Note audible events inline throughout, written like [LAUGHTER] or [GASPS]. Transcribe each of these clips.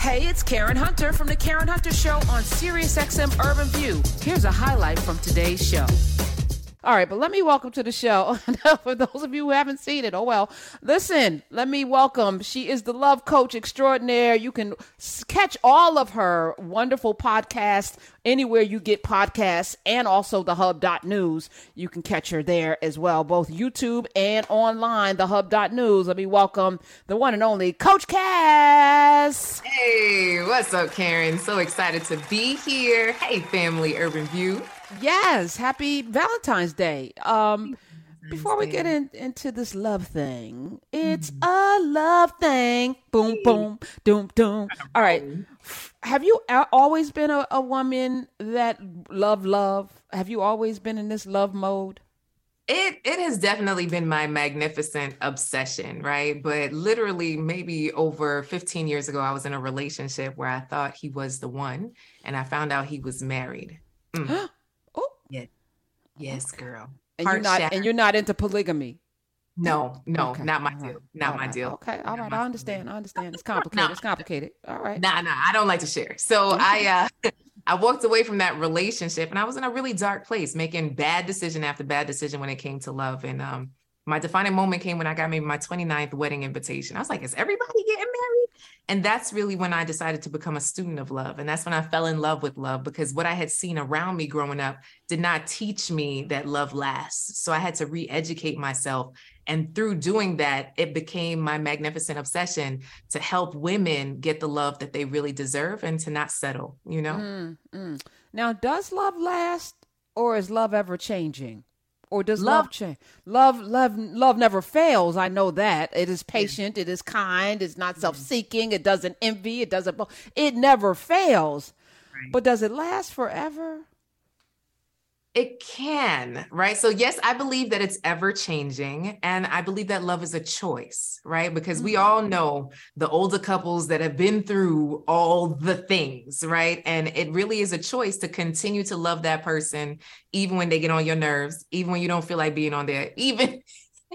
Hey, it's Karen Hunter from The Karen Hunter Show on SiriusXM Urban View. Here's a highlight from today's show. All right, but let me welcome to the show. [LAUGHS] For those of you who haven't seen it, oh well. Listen, let me welcome. She is the love coach extraordinaire. You can catch all of her wonderful podcasts anywhere you get podcasts and also the hub.news. You can catch her there as well, both YouTube and online, the hub.news. Let me welcome the one and only Coach Cass. Hey, what's up, Karen? So excited to be here. Hey, family, Urban View. Yes, happy Valentine's Day. Um, before we get in, into this love thing, it's mm-hmm. a love thing. Boom, boom, doom, doom. All right. Have you always been a, a woman that love love? Have you always been in this love mode? It it has definitely been my magnificent obsession, right? But literally maybe over 15 years ago I was in a relationship where I thought he was the one and I found out he was married. Mm. [GASPS] Yes, girl. And Heart you're not shattered. and you're not into polygamy. No, no, okay. not my deal. Not all my right. deal. Okay, all right. I understand. I understand. It's complicated. It's complicated. All right. Nah, nah. I don't like to share. So I uh [LAUGHS] I walked away from that relationship and I was in a really dark place, making bad decision after bad decision when it came to love. And um my defining moment came when I got maybe my 29th wedding invitation. I was like, is everybody getting married? And that's really when I decided to become a student of love. And that's when I fell in love with love because what I had seen around me growing up did not teach me that love lasts. So I had to re educate myself. And through doing that, it became my magnificent obsession to help women get the love that they really deserve and to not settle, you know? Mm, mm. Now, does love last or is love ever changing? Or does love, love change? Love, love, love never fails. I know that it is patient, it is kind, it's not self-seeking, it doesn't envy, it doesn't. It never fails. Right. But does it last forever? It can, right? So, yes, I believe that it's ever changing. And I believe that love is a choice, right? Because mm-hmm. we all know the older couples that have been through all the things, right? And it really is a choice to continue to love that person, even when they get on your nerves, even when you don't feel like being on there, [LAUGHS] even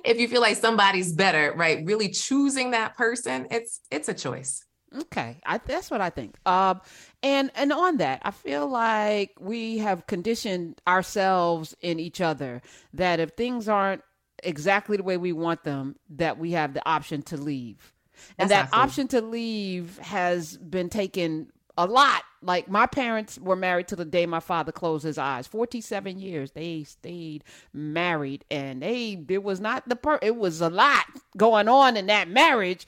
if you feel like somebody's better, right? Really choosing that person, it's it's a choice. Okay, I, that's what I think. Um, and and on that, I feel like we have conditioned ourselves in each other that if things aren't exactly the way we want them, that we have the option to leave, and that option to leave has been taken a lot. Like my parents were married to the day my father closed his eyes. Forty-seven years they stayed married, and they it was not the per. It was a lot going on in that marriage.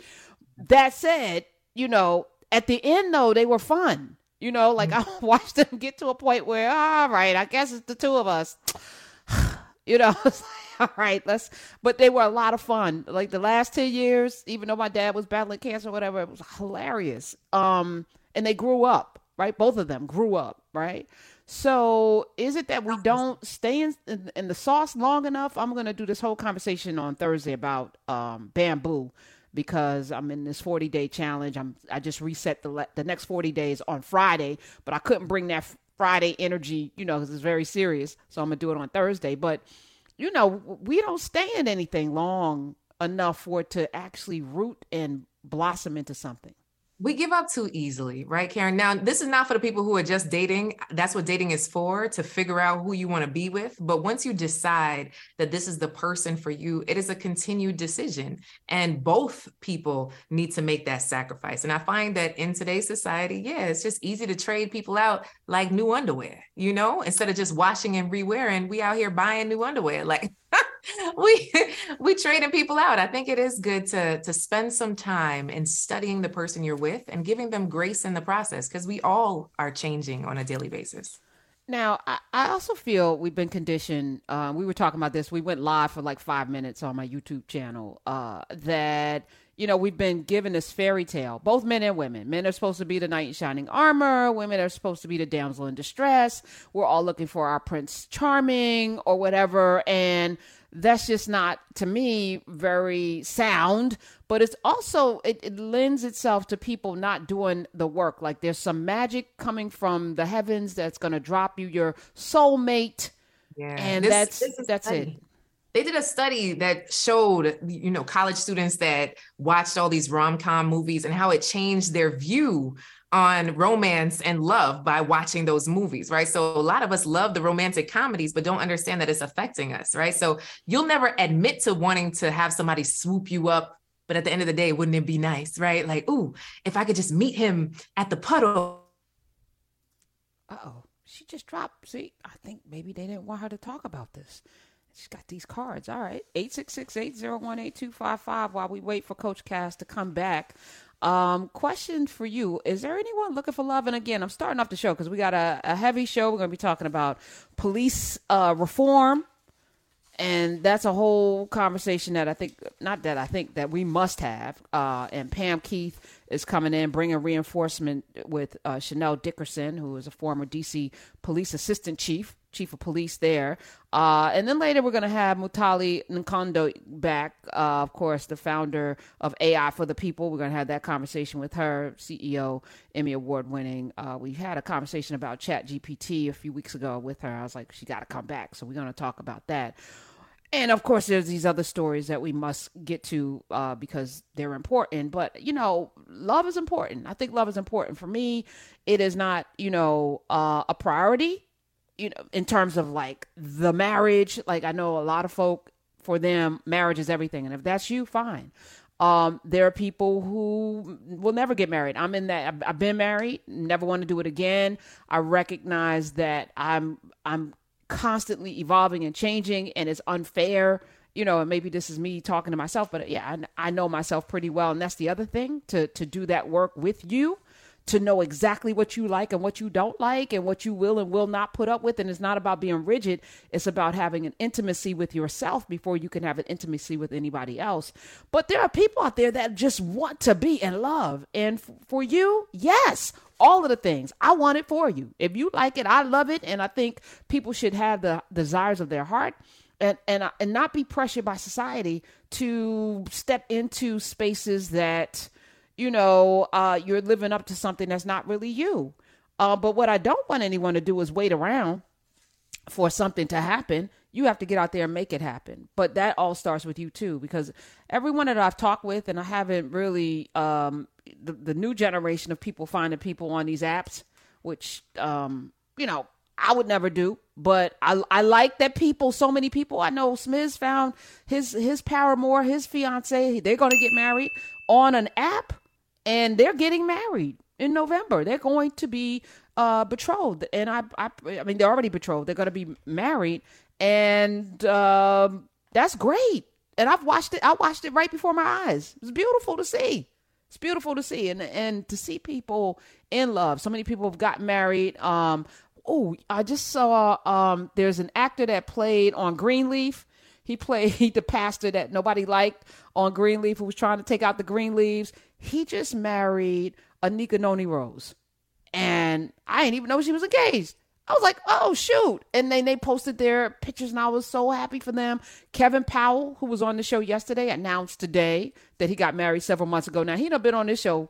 That said, you know, at the end though, they were fun. You know, like mm. [LAUGHS] I watched them get to a point where, all right, I guess it's the two of us. [SIGHS] you know, [LAUGHS] all right, let's. But they were a lot of fun. Like the last ten years, even though my dad was battling cancer, or whatever, it was hilarious. Um, and they grew up, right? Both of them grew up, right? So is it that we don't stay in, in, in the sauce long enough? I'm gonna do this whole conversation on Thursday about um, bamboo because I'm in this 40 day challenge. I'm I just reset the le- the next 40 days on Friday, but I couldn't bring that Friday energy, you know, because it's very serious. So I'm gonna do it on Thursday. But you know, we don't stay in anything long enough for it to actually root and blossom into something we give up too easily, right, Karen? Now, this is not for the people who are just dating. That's what dating is for to figure out who you want to be with. But once you decide that this is the person for you, it is a continued decision. And both people need to make that sacrifice. And I find that in today's society, yeah, it's just easy to trade people out like new underwear, you know, instead of just washing and re-wearing, we out here buying new underwear. Like, [LAUGHS] [LAUGHS] we we trading people out. I think it is good to to spend some time in studying the person you're with and giving them grace in the process because we all are changing on a daily basis. Now, I, I also feel we've been conditioned. Uh, we were talking about this. We went live for like five minutes on my YouTube channel. Uh, that you know, we've been given this fairy tale, both men and women. Men are supposed to be the knight in shining armor. Women are supposed to be the damsel in distress. We're all looking for our prince charming or whatever. And that's just not to me very sound but it's also it, it, lends itself to people not doing the work like there's some magic coming from the heavens that's going to drop you your soulmate yeah. and this, that's this that's funny. it they did a study that showed you know college students that watched all these rom-com movies and how it changed their view on romance and love by watching those movies right so a lot of us love the romantic comedies but don't understand that it's affecting us right so you'll never admit to wanting to have somebody swoop you up but at the end of the day wouldn't it be nice right like ooh if i could just meet him at the puddle Uh oh she just dropped see i think maybe they didn't want her to talk about this She's got these cards. All right. 866-801-8255 while we wait for Coach Cass to come back. Um, question for you. Is there anyone looking for love? And again, I'm starting off the show because we got a, a heavy show. We're going to be talking about police uh, reform. And that's a whole conversation that I think, not that I think that we must have. Uh, and Pam Keith is coming in, bringing reinforcement with uh, Chanel Dickerson, who is a former DC police assistant chief chief of police there. Uh, and then later we're going to have Mutale Nkonde back, uh, of course, the founder of AI for the People. We're going to have that conversation with her, CEO, Emmy Award winning. Uh, we had a conversation about Chat GPT a few weeks ago with her. I was like, she got to come back. So we're going to talk about that. And of course, there's these other stories that we must get to uh, because they're important. But, you know, love is important. I think love is important. For me, it is not, you know, uh, a priority you know, in terms of like the marriage, like I know a lot of folk for them, marriage is everything. And if that's you, fine. Um, there are people who will never get married. I'm in that. I've, I've been married, never want to do it again. I recognize that I'm I'm constantly evolving and changing, and it's unfair. You know, and maybe this is me talking to myself, but yeah, I, I know myself pretty well, and that's the other thing to to do that work with you to know exactly what you like and what you don't like and what you will and will not put up with. And it's not about being rigid, it's about having an intimacy with yourself before you can have an intimacy with anybody else. But there are people out there that just want to be in love. And f- for you, yes, all of the things. I want it for you. If you like it, I love it. And I think people should have the desires of their heart and and uh, and not be pressured by society to step into spaces that you know, uh, you're living up to something that's not really you. Uh, but what I don't want anyone to do is wait around for something to happen. You have to get out there and make it happen. But that all starts with you too, because everyone that I've talked with, and I haven't really, um, the, the new generation of people finding people on these apps, which, um, you know, I would never do. But I I like that people, so many people I know. Smiz found his his paramour, his fiance. They're to get married on an app and they're getting married in November. They're going to be uh, betrothed, and I, I, I mean, they're already betrothed. They're going to be married, and um, that's great. And I've watched it. I watched it right before my eyes. It's beautiful to see. It's beautiful to see, and and to see people in love. So many people have gotten married. Um, oh, I just saw. Um, there's an actor that played on Greenleaf. He played [LAUGHS] the pastor that nobody liked on Greenleaf, who was trying to take out the green leaves he just married Anika Noni Rose. And I didn't even know she was engaged. I was like, oh shoot. And then they posted their pictures and I was so happy for them. Kevin Powell, who was on the show yesterday, announced today that he got married several months ago. Now he done been on this show,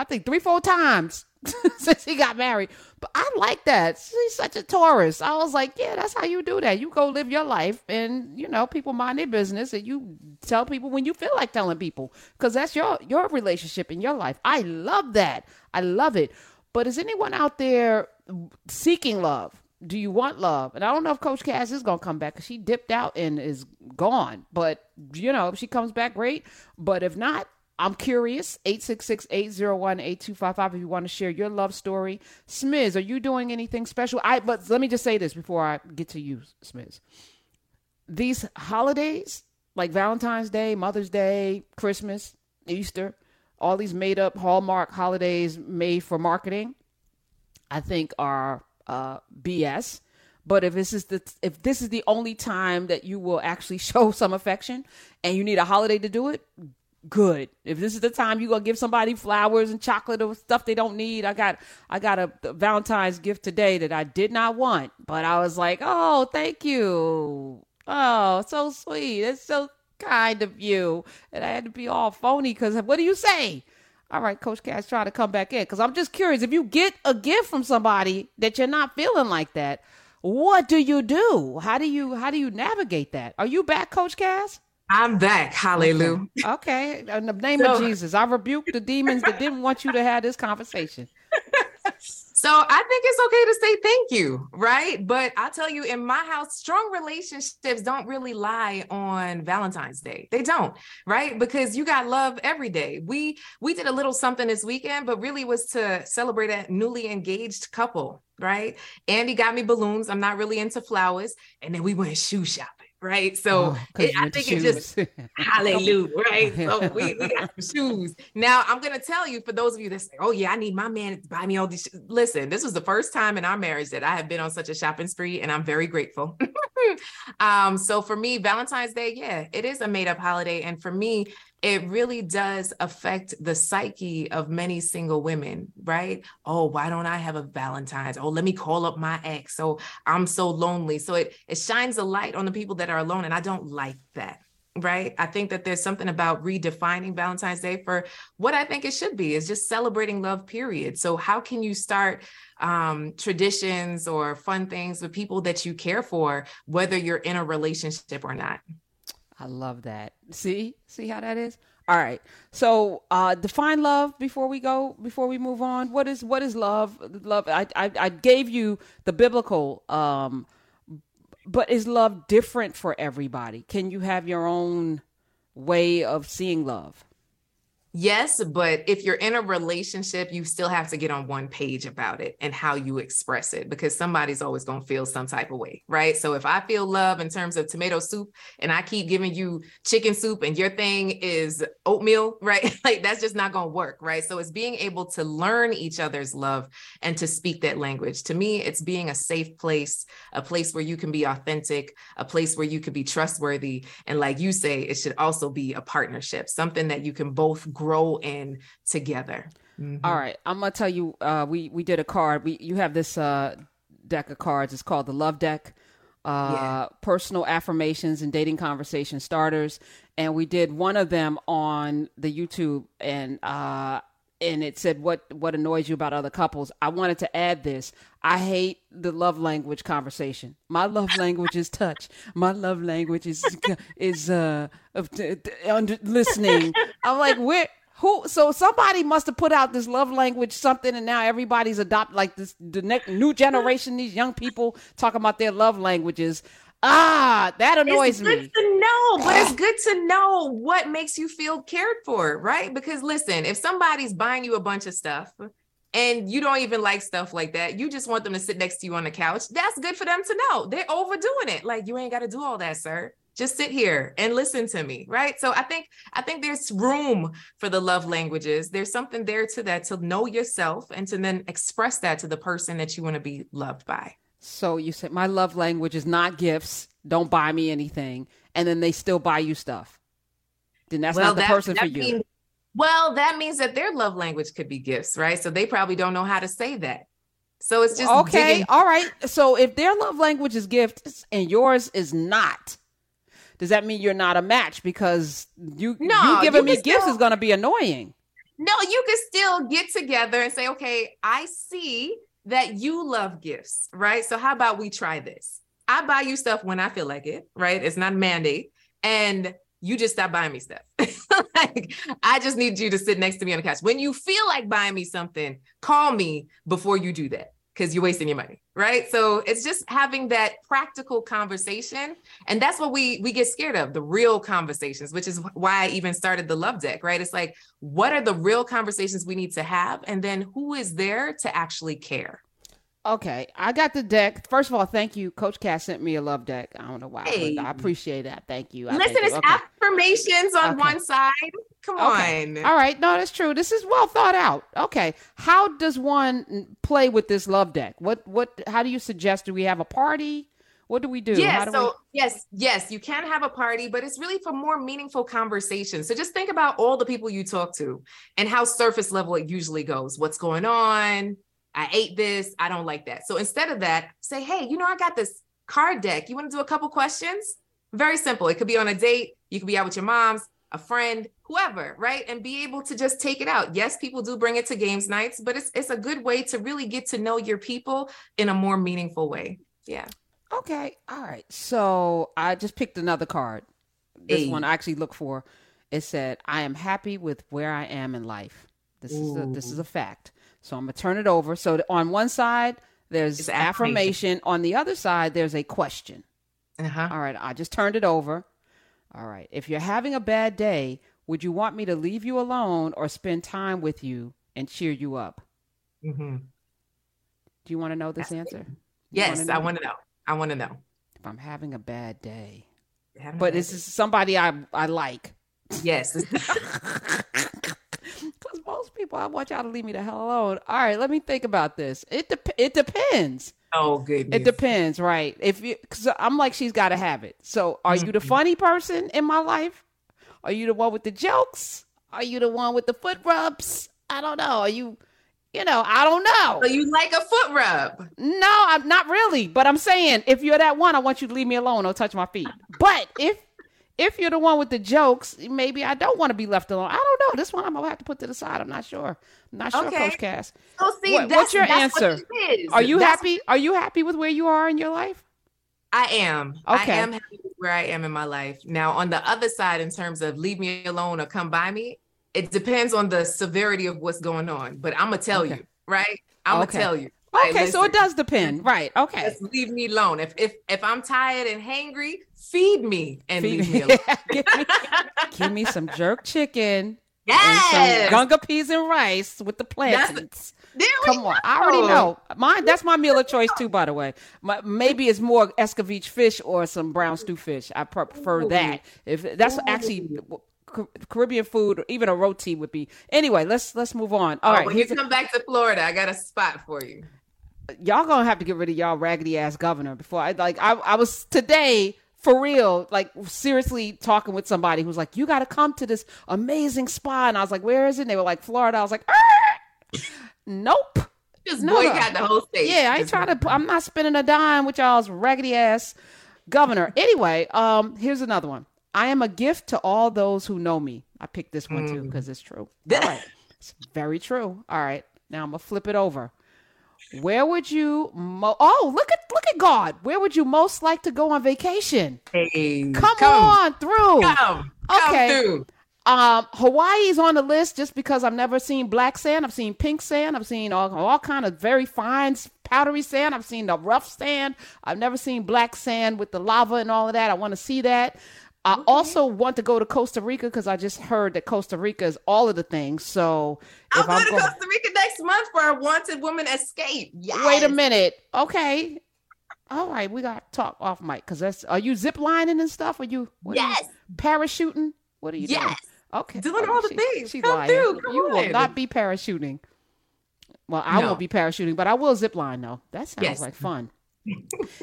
I think three, four times [LAUGHS] since he got married. But I like that. He's such a Taurus. I was like, yeah, that's how you do that. You go live your life and, you know, people mind their business and you tell people when you feel like telling people because that's your, your relationship in your life. I love that. I love it. But is anyone out there seeking love? Do you want love? And I don't know if Coach Cass is going to come back because she dipped out and is gone. But, you know, if she comes back, great. But if not, I'm curious. 866-801-8255 if you want to share your love story. Smiz, are you doing anything special? I but let me just say this before I get to you, Smiz. These holidays, like Valentine's Day, Mother's Day, Christmas, Easter, all these made up Hallmark holidays made for marketing, I think are uh, BS. But if this is the if this is the only time that you will actually [LAUGHS] show some affection and you need a holiday to do it, good. If this is the time you're gonna give somebody flowers and chocolate or stuff they don't need, I got I got a, a, Valentine's gift today that I did not want, but I was like, oh, thank you. Oh, so sweet. It's so kind of you. And I had to be all phony because what do you say? All right, Coach Cass, try to come back in because I'm just curious if you get a gift from somebody that you're not feeling like that. what do you do? How do you how do you navigate that? Are you back, Coach Cass? I'm back. Hallelujah. Okay. okay. In the name so, of Jesus, I rebuke the demons that didn't want you to have this conversation. [LAUGHS] So I think it's okay to say thank you, right? But I tell you, in my house, strong relationships don't really lie on Valentine's Day. They don't, right? Because you got love every day. We we did a little something this weekend, but really was to celebrate a newly engaged couple, right? Andy got me balloons. I'm not really into flowers, and then we went shoe shopping right? So oh, it, I think it just [LAUGHS] hallelujah, right? [LAUGHS] So we, we got some shoes. Now I'm gonna tell you for those of you that say, "Oh yeah, I need my man to buy me all these." Shoes. Listen, this was the first time in our marriage that I have been on such a shopping spree, and I'm very grateful. [LAUGHS] um, so for me, Valentine's Day, yeah, it is a made up holiday, and for me, it really does affect the psyche of many single women, right? Oh, why don't I have a Valentine's? Oh, let me call up my ex. So I'm so lonely. So it it shines a light on the people that are alone. And I don't like that. Right. I think that there's something about redefining Valentine's Day for what I think it should be is just celebrating love, period. So, how can you start um, traditions or fun things with people that you care for, whether you're in a relationship or not? I love that. See, see how that is. All right. So, uh, define love before we go. Before we move on, what is what is love? Love. I I, I gave you the biblical. Um, but is love different for everybody? Can you have your own way of seeing love? Yes, but if you're in a relationship, you still have to get on one page about it and how you express it because somebody's always going to feel some type of way, right? So if I feel love in terms of tomato soup and I keep giving you chicken soup and your thing is oatmeal, [LAUGHS] right? like that's just not going to work, right? So it's being able to learn each other's love and to speak that language. To me, it's being a safe place, a place where you can be authentic, a place where you can be trustworthy. And like you say, it should also be a partnership, something that you can both grow in together. Mm-hmm. All right, I'm gonna tell you. Uh, we we did a card. We you have this uh, deck of cards. It's called the Love Deck. Uh, yeah. Personal affirmations and dating conversation starters, and we did one of them on the YouTube, and uh, and it said what what annoys you about other couples. I wanted to add this. I hate the love language conversation. My love language is touch. My love language is [LAUGHS] is uh of under listening. I'm like, where who? So somebody must have put out this love language something, and now everybody's adopted like this. The next new generation, these young people talking about their love languages. Ah, that annoys it's me. But it's good to know what makes you feel cared for, right? Because listen, if somebody's buying you a bunch of stuff and you don't even like stuff like that, you just want them to sit next to you on the couch. That's good for them to know. They're overdoing it. Like you ain't got to do all that, sir just sit here and listen to me right so i think i think there's room for the love languages there's something there to that to know yourself and to then express that to the person that you want to be loved by so you said my love language is not gifts don't buy me anything and then they still buy you stuff. Then that's well, not the that, person that for means, you. well that means that their love language could be gifts right? So they probably don't know how to say that. So it's just okay digging- all right. So if their love language is gifts and yours is not does that mean you're not a match? Because you no, you giving you me still, gifts is going to be annoying? No, you can still get together and say, okay, I see that you love gifts, right? So how about we try this? I buy you stuff when I feel like it, right? It's not a mandate, and you just stop buying me stuff. [LAUGHS] like I just need you to sit next to me on the couch. When you feel like buying me something, call me before you do that because you're wasting your money right so it's just having that practical conversation and that's what we we get scared of the real conversations which is why i even started the love deck right it's like what are the real conversations we need to have and then who is there to actually care Okay, I got the deck. First of all, thank you. Coach Cass sent me a love deck. I don't know why, hey. I appreciate that. Thank you. I Listen, it's okay. affirmations on okay. one side. Come okay. on. All right, no, that's true. This is well thought out. Okay, how does one play with this love deck? What what? How do you suggest? Do we have a party? What do we do? Yeah, do so we... yes, yes, you can have a party, but it's really for more meaningful conversations. So just think about all the people you talk to and how surface level it usually goes. What's going on? I ate this. I don't like that. So instead of that, say, hey, you know, I got this card deck. You want to do a couple questions? Very simple. It could be on a date. You could be out with your moms, a friend, whoever, right? And be able to just take it out. Yes, people do bring it to games nights, but it's it's a good way to really get to know your people in a more meaningful way. Yeah. Okay. All right. So I just picked another card. This Hey. one I actually looked for. It said, "I am happy with where I am in life." This is a, this is a fact. So I'm gonna turn it over. So on one side there's affirmation. affirmation. On the other side there's a question. Uh-huh. All right. I just turned it over. All right. If you're having a bad day, would you want me to leave you alone or spend time with you and cheer you up? hmm Do you want to know this That's answer? You Yes, wanna I want to know. I want to know. If I'm having a bad day. But this is somebody I I like. yes. [LAUGHS] People, I want y'all to leave me the hell alone. All right, let me think about this. It dep- it depends. oh goodness. It depends, right? If you, because I'm like, she's got to have it. So, are you the mm-hmm. funny person in my life? Are you the one with the jokes? Are you the one with the foot rubs? I don't know. Are you, you know, I don't know. So you like a foot rub? No, I'm not really. But I'm saying, if you're that one, I want you to leave me alone. Don't touch my feet. But if if you're the one with the jokes, maybe I don't want to be left alone. I don't know. This one I'm gonna have to put to the side. I'm not sure. I'm not sure, Okay. Coach Cass. So see, What- that's, what's your what answer? is. Are you That's- happy? Are you happy with where you are in your life? I am. I am happy with where I am in my life. Now, on the other side, in terms of leave me alone or come by me, it depends on the severity of what's going on. But I'm gonna tell Okay. you, right? I'm Okay. gonna tell you. Okay, so it does depend, mm-hmm. right? Okay. Just leave me alone. If if if I'm tired and hangry, feed me and Feed leave me- me alone. [LAUGHS] give, me, give me some jerk chicken yes. gunga peas and rice with the plantains. There we Come on, I already know. Mine. That's my meal of choice too. By the way, my, maybe it's more escovitch fish or some brown stew mm-hmm. fish. I prefer that. If that's actually Caribbean food, or even a roti would be. Anyway, let's let's move on. All Oh, right, when you here's a- come back to Florida, I got a spot for you. Y'all gonna have to get rid of y'all raggedy ass governor before I like. I I was today. For real, like seriously talking with somebody who's like, "You got to come to this amazing spa," and I was like, "Where is it?" And they were like, "Florida." I was like, "Ah!" "Nope." Just No. boycott the whole state. Yeah, I ain't trying to. I'm not spending a dime with y'all's raggedy ass governor. Anyway, um, here's another one. I am a gift to all those who know me. I picked this one too because it's true. [LAUGHS] All right, it's very true. All right, now I'm gonna flip it over. Where would you? Mo- oh, look at look at God. Where would you most like to go on vacation? Hey, Come, on through. Come, Okay. come through. Um, Hawaii's on the list just because I've never seen black sand. I've seen pink sand. I've seen all, all kind of very fine powdery sand. I've seen the rough sand. I've never seen black sand with the lava and all of that. I want to see that. I also want to go to Costa Rica because I just heard that Costa Rica is all of the things. So I'm if I'm going to going, Costa Rica next month for a wanted woman escape. Yes. wait a minute, okay, all right, we got to talk off mic because that's. Are you zip lining and stuff? Are you? what are you- Yes. parachuting? What are you doing? Yes. Okay. Doing Oh, all the things. She Come lying. through. Come you will not be parachuting. Well, I No. won't be parachuting, but I will zip line though. That sounds Yes. like fun.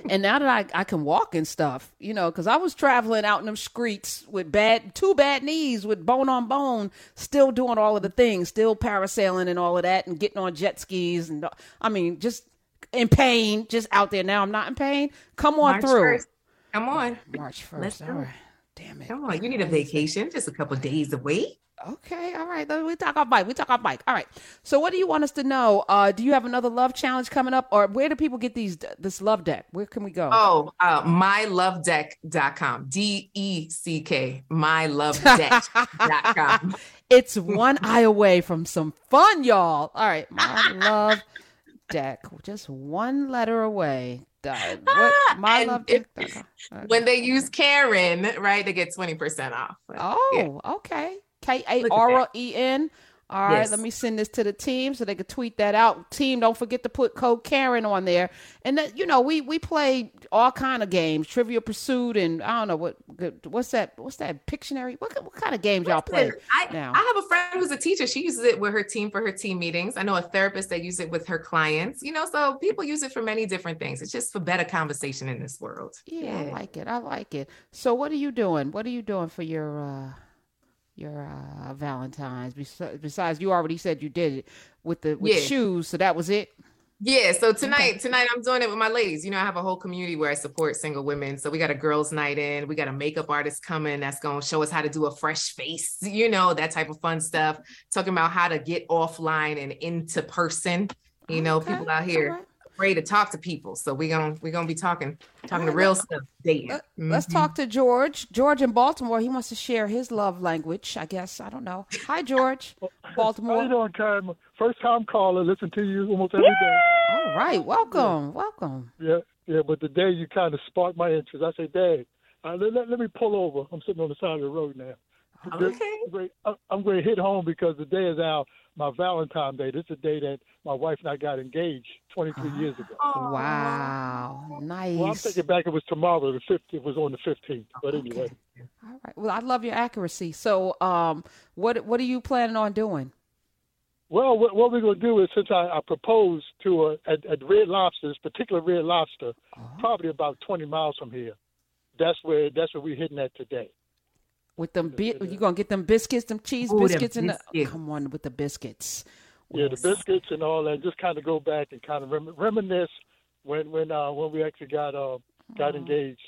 And now that I, I can walk and stuff, you know, because I was traveling out in them streets with bad two bad knees with bone on bone, still doing all of the things, still parasailing and all of that, and getting on jet skis and I mean, just in pain, just out there. Now I'm not in pain. Come on March through 1st. Come on. March first. All right. Damn it. Come on. You need a vacation. Just a couple days away. Okay, all right. We talk off mic. We talk off mic. All right. So, what do you want us to know? Uh, do you have another love challenge coming up, or where do people get these this love deck? Where can we go? Oh, uh, mylovedeck.com. D E C K. Mylovedeck.com. [LAUGHS] It's one eye away from some fun, y'all. All right, my love deck, just one letter away. Uh, What, [LAUGHS] my love Okay. when they use Karen, right, they get 20% off. Oh, Yeah. okay. K A R E N. All right, Yes. let me send this to the team so they could tweet that out. Team, don't forget to put code Karen on there. And that, you know, we we play all kind of games, Trivia Pursuit, and I don't know what what's that what's that Pictionary? What what kind of games y'all play? I, now? I have a friend who's a teacher. She uses it with her team for her team meetings. I know a therapist that uses it with her clients. You know, so people use it for many different things. It's just for better conversation in this world. Yeah, I like it. I like it. So, what are you doing? What are you doing for your uh your uh Valentine's? Besides, you already said you did it with the with Yeah. shoes, so that was it. Yeah, so tonight, tonight I'm doing it with my ladies. You know, I have a whole community where I support single women. So we got a girls' night in. We got a makeup artist coming that's going to show us how to do a fresh face. You know, that type of fun stuff. Talking about how to get offline and into person. You know, Okay, people out here. Afraid to talk to people. So we're gonna we're gonna be talking talking right, to real stuff dating. Let, mm-hmm. Let's talk to George. George in Baltimore. He wants to share his love language. I guess I don't know. Hi, George. Baltimore. [LAUGHS] How you doing, Karen? First time caller. Listen to you almost every day. All right. Welcome. Yeah. Welcome. Yeah. Yeah. But the day you kind of sparked my interest. I say, Dad, uh, let, let, let me pull over. I'm sitting on the side of the road now. Okay. I'm going to hit home because the day is our my Valentine's Day. This is the day that my wife and I got engaged 23 years ago. Wow, nice. Well, I'm thinking back. It was tomorrow. The 15th. It was on the 15th. But anyway. All right. Well, I love your accuracy. So, um, what what are you planning on doing? Well, what, what we're going to do is since I, I proposed to a, at, at Red Lobster, this particular Red Lobster, uh-huh. probably about 20 miles from here. That's where that's where we're hitting at today with them bi- you gonna get them biscuits, them cheese Ooh, biscuits, and the oh, come on with the biscuits. Yeah, the biscuits and all that. Just kind of go back and kind of rem- reminisce when when uh, when we actually got uh, got engaged.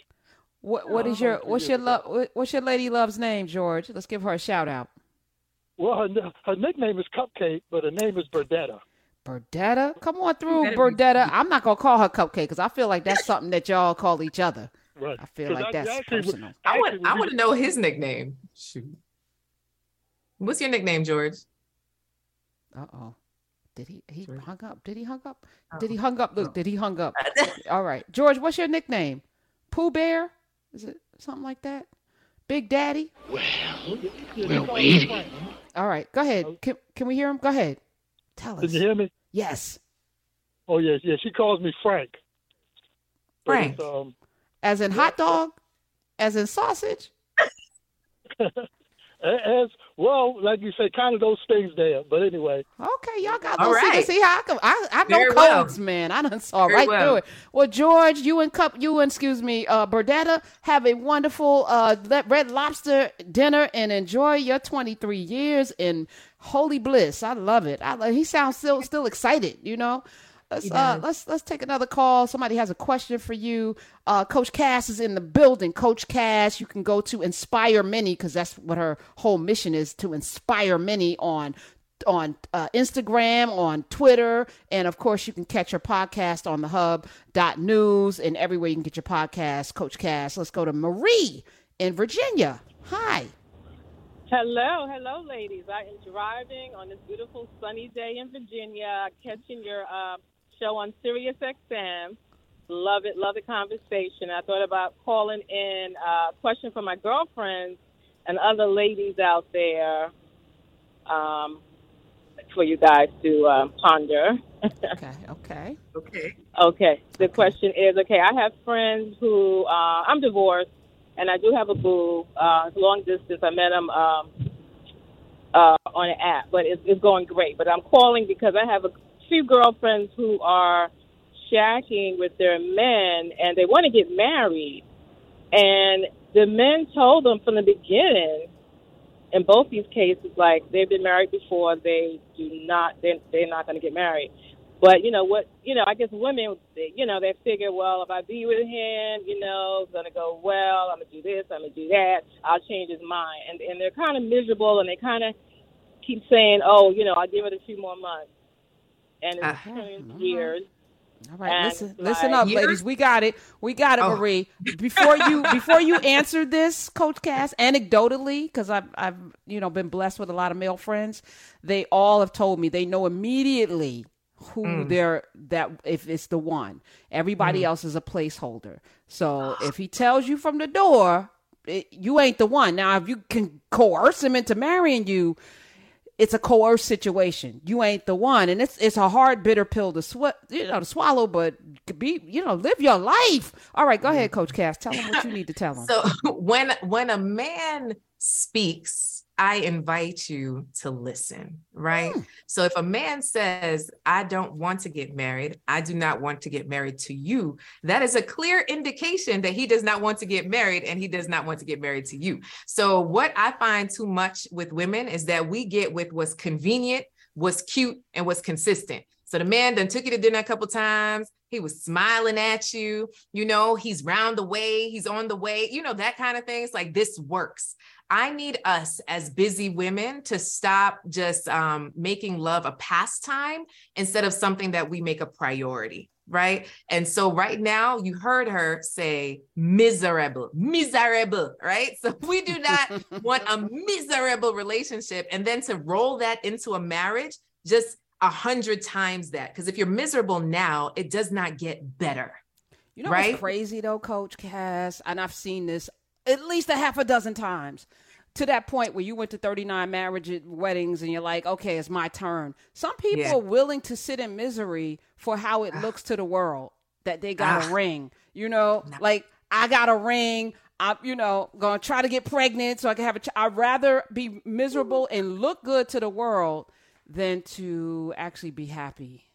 What what is your what's your love what's your lady love's name, George? Let's give her a shout out. Well, her, her nickname is Cupcake, but her name is Berdetta. Berdetta, come on through, Berdetta. I'm not gonna call her Cupcake because I feel like that's something that y'all call each other. Right. I feel like that's actually, personal. I would I want to know his nickname. Shoot. What's your nickname, George? Uh oh. Did he he George. hung up? Did he hung up? Oh. Did he hung up? Look, oh. did he hung up? [LAUGHS] All right. George, what's your nickname? Pooh Bear? Is it something like that? Big Daddy? Well, we're waiting. All right, go ahead. Can, can we hear him? Go ahead. Tell us. Can you hear me? Yes. Oh, yes, yes. She calls me Frank. Frank. Um, as in hot dog? As in sausage? [LAUGHS] As well, like you say, kind of those things there. But anyway. Okay, y'all got those right. See how I come? I, I know Very codes, well. man. I done saw Very right well. through it. Well, George, you and Cup, you and excuse me, uh, Berdetta, have a wonderful uh, Red Lobster dinner and enjoy your 23 years in holy bliss. I love it. I he sounds still still excited. You know. Let's uh, let's let's take another call. Somebody has a question for you. Uh, Coach Cass is in the building. Coach Cass, you can go to Inspire Many because that's what her whole mission is to inspire many on on uh, Instagram, on Twitter, and of course you can catch her podcast on the hub dot news and everywhere you can get your podcast. Coach Cass. Let's go to Marie in Virginia. Hi. Hello, hello, ladies. I am driving on this beautiful sunny day in Virginia, catching your uh, show on Sirius XM. Love it, love the conversation. I thought about calling in a question for my girlfriends and other ladies out there um, for you guys to uh, ponder. okay, okay. Okay. Okay. The okay. question is okay, I have friends who, uh, I'm divorced and I do have a boo. Uh, long distance. I met him um, uh, on an app, but it's, it's going great. But I'm calling because I have a few girlfriends who are shacking with their men and they want to get married. And the men told them from the beginning, in both these cases, like they've been married before, they do not, they're, they're not going to get married. But you know what? You know, I guess women, you know, they figure, well, if I be with him, you know, it's gonna go well. I'm gonna do this. I'm gonna do that. I'll change his mind, and and they're kind of miserable, and they kind of keep saying, oh, you know, I'll give it a few more months and it's uh-huh. years. All right, and listen, like, listen up, years? ladies. We got it. We got it, oh. Marie. Before you, [LAUGHS] before you answer this, Coach Cass, anecdotally, because I've, I've, you know, been blessed with a lot of male friends. They all have told me they know immediately who mm. they're that if it's the one. Everybody mm. else is a placeholder. So if he tells you from the door, it, you ain't the one. Now, if you can coerce him into marrying you, it's a coerced situation. You ain't the one, and it's it's a hard, bitter pill to sw- you know to swallow. But be you know live your life. All right, go ahead, mm-hmm. Coach Cass. Tell them what you need to tell [LAUGHS] them. So [LAUGHS] when when a man speaks, I invite you to listen, right? Mm. So if a man says, I don't want to get married, I do not want to get married to you, that is a clear indication that he does not want to get married and he does not want to get married to you. So what I find too much with women is that we get with what's convenient, what's cute, and what's consistent. So the man done took you to dinner a couple times. He was smiling at you. You know, he's round the way, he's on the way, you know, that kind of thing. It's like this works. I need us as busy women to stop just um, making love a pastime instead of something that we make a priority right? And so right now you heard her say miserable, miserable, right? So we do not [LAUGHS] want a miserable relationship and then to roll that into a marriage just a hundred times that. Because if you're miserable now, it does not get better. You know right? what's crazy though, Coach Cass, and I've seen this at least a half a dozen times to that point where you went to 39 marriage weddings and you're like, okay, it's my turn. Some people yeah. are willing to sit in misery for how it ah. looks to the world that they got a ah. ring. You know, no. like I got a ring. I'm, you know, gonna try to get pregnant so I can have a. Ch- I'd rather be miserable and look good to the world than to actually be happy.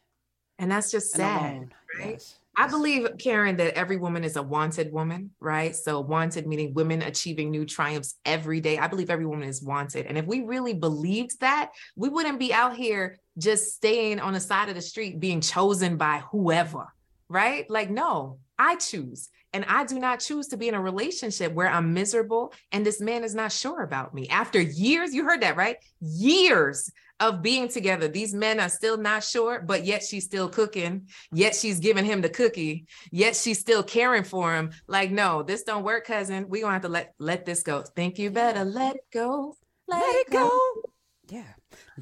And that's just sad, right? Yes. I believe, Karen, that every woman is a wanted woman, right? So, wanted meaning women achieving new triumphs every day. I believe every woman is wanted. And if we really believed that, we wouldn't be out here just staying on the side of the street being chosen by whoever, right? Like, no, I choose. And I do not choose to be in a relationship where I'm miserable and this man is not sure about me. After years, you heard that, right? Years of being together. These men are still not sure, but yet she's still cooking. Yet she's giving him the cookie. Yet she's still caring for him. Like, no, this don't work, cousin. We gonna have to let let this go. Think you better let it go. Let, let it go. go. Yeah.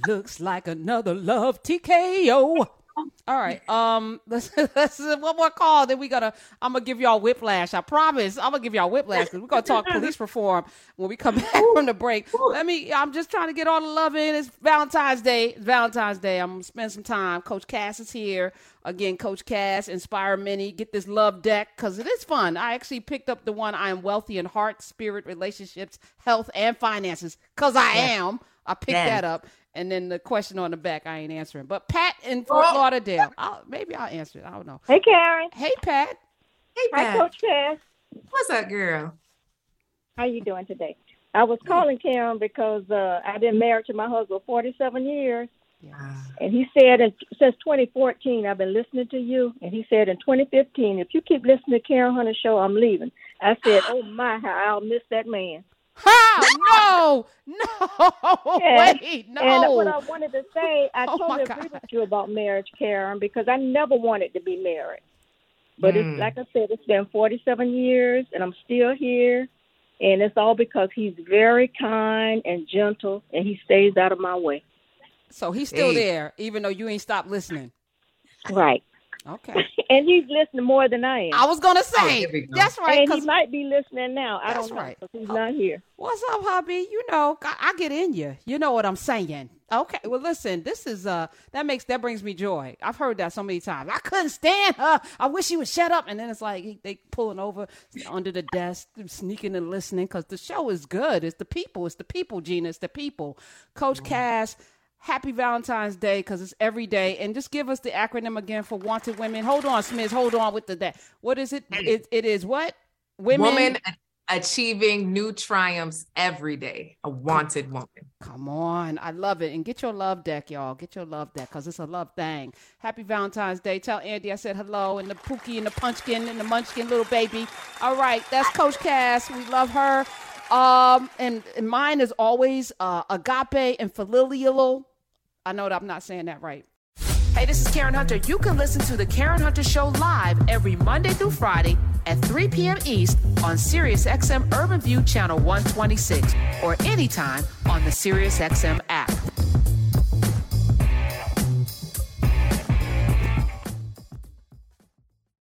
Looks like another love TKO. All right. Um, [LAUGHS] let's let's one more call. Then we gotta. I'm gonna give y'all whiplash. I promise. I'm gonna give y'all whiplash because we're gonna talk police reform when we come [LAUGHS] back from the break. Let me. I'm just trying to get all the love in. It's Valentine's Day. It's Valentine's Day. I'm gonna spend some time. Coach Cass is here again. Coach Cass, Inspire Many. Get this love deck because it is fun. I actually picked up the one. I am wealthy in heart, spirit, relationships, health, and finances because I am. I picked that up. And then the question on the back, I ain't answering. But Pat in Fort well, Lauderdale, I'll, maybe I'll answer it. I don't know. Hey, Karen. Hey, Pat. Hey, Pat. Hi, Coach Cass. What's up, girl? How you doing today? I was calling Karen because uh, I've been married to my husband 47 years. Yeah. And he said in, since 2014, I've been listening to you. And he said in 2015, if you keep listening to Karen Hunter show, I'm leaving. I said, oh my, how I'll miss that man. How? No, no, [LAUGHS] yeah. wait, no. And what I wanted to say, I oh totally agree with you about marriage, Karen, because I never wanted to be married. But mm. it's like I said, it's been 47 years, and I'm still here, and it's all because he's very kind and gentle, and he stays out of my way. So he's still hey. there, even though you ain't stopped listening. Right. Okay. [LAUGHS] and he's listening more than I am. I was gonna say oh, that's right. And he might be listening now. I don't know right. he's oh. not here. What's up, hubby? You know, I, I, get in you. You know what I'm saying. Okay. Well, listen. This is uh that makes that brings me joy. I've heard that so many times. I couldn't stand her. I wish she would shut up. And then it's like they pulling over under the desk, sneaking and listening because the show is good. It's the people. It's the people, Gina. It's the people. Coach mm-hmm. Cass happy Valentine's Day because it's every day. And just give us the acronym again for Wanted Women. Hold on, Smith. Hold on with the that. What is it? It, it is what? Women. Woman achieving new triumphs every day. A wanted woman. Come on. I love it. And get your love deck, y'all. Get your love deck because it's a love thing. Happy Valentine's Day. Tell Andy I said hello and the Pookie and the Punchkin and the Munchkin little baby. All right. That's Coach Cass. We love her. Um, and, and mine is always uh, agape and familial I know that I'm not saying that right. Hey, this is Karen Hunter. You can listen to The Karen Hunter Show live every Monday through Friday at 3 p.m. East on SiriusXM Urban View Channel 126 or anytime on the SiriusXM app.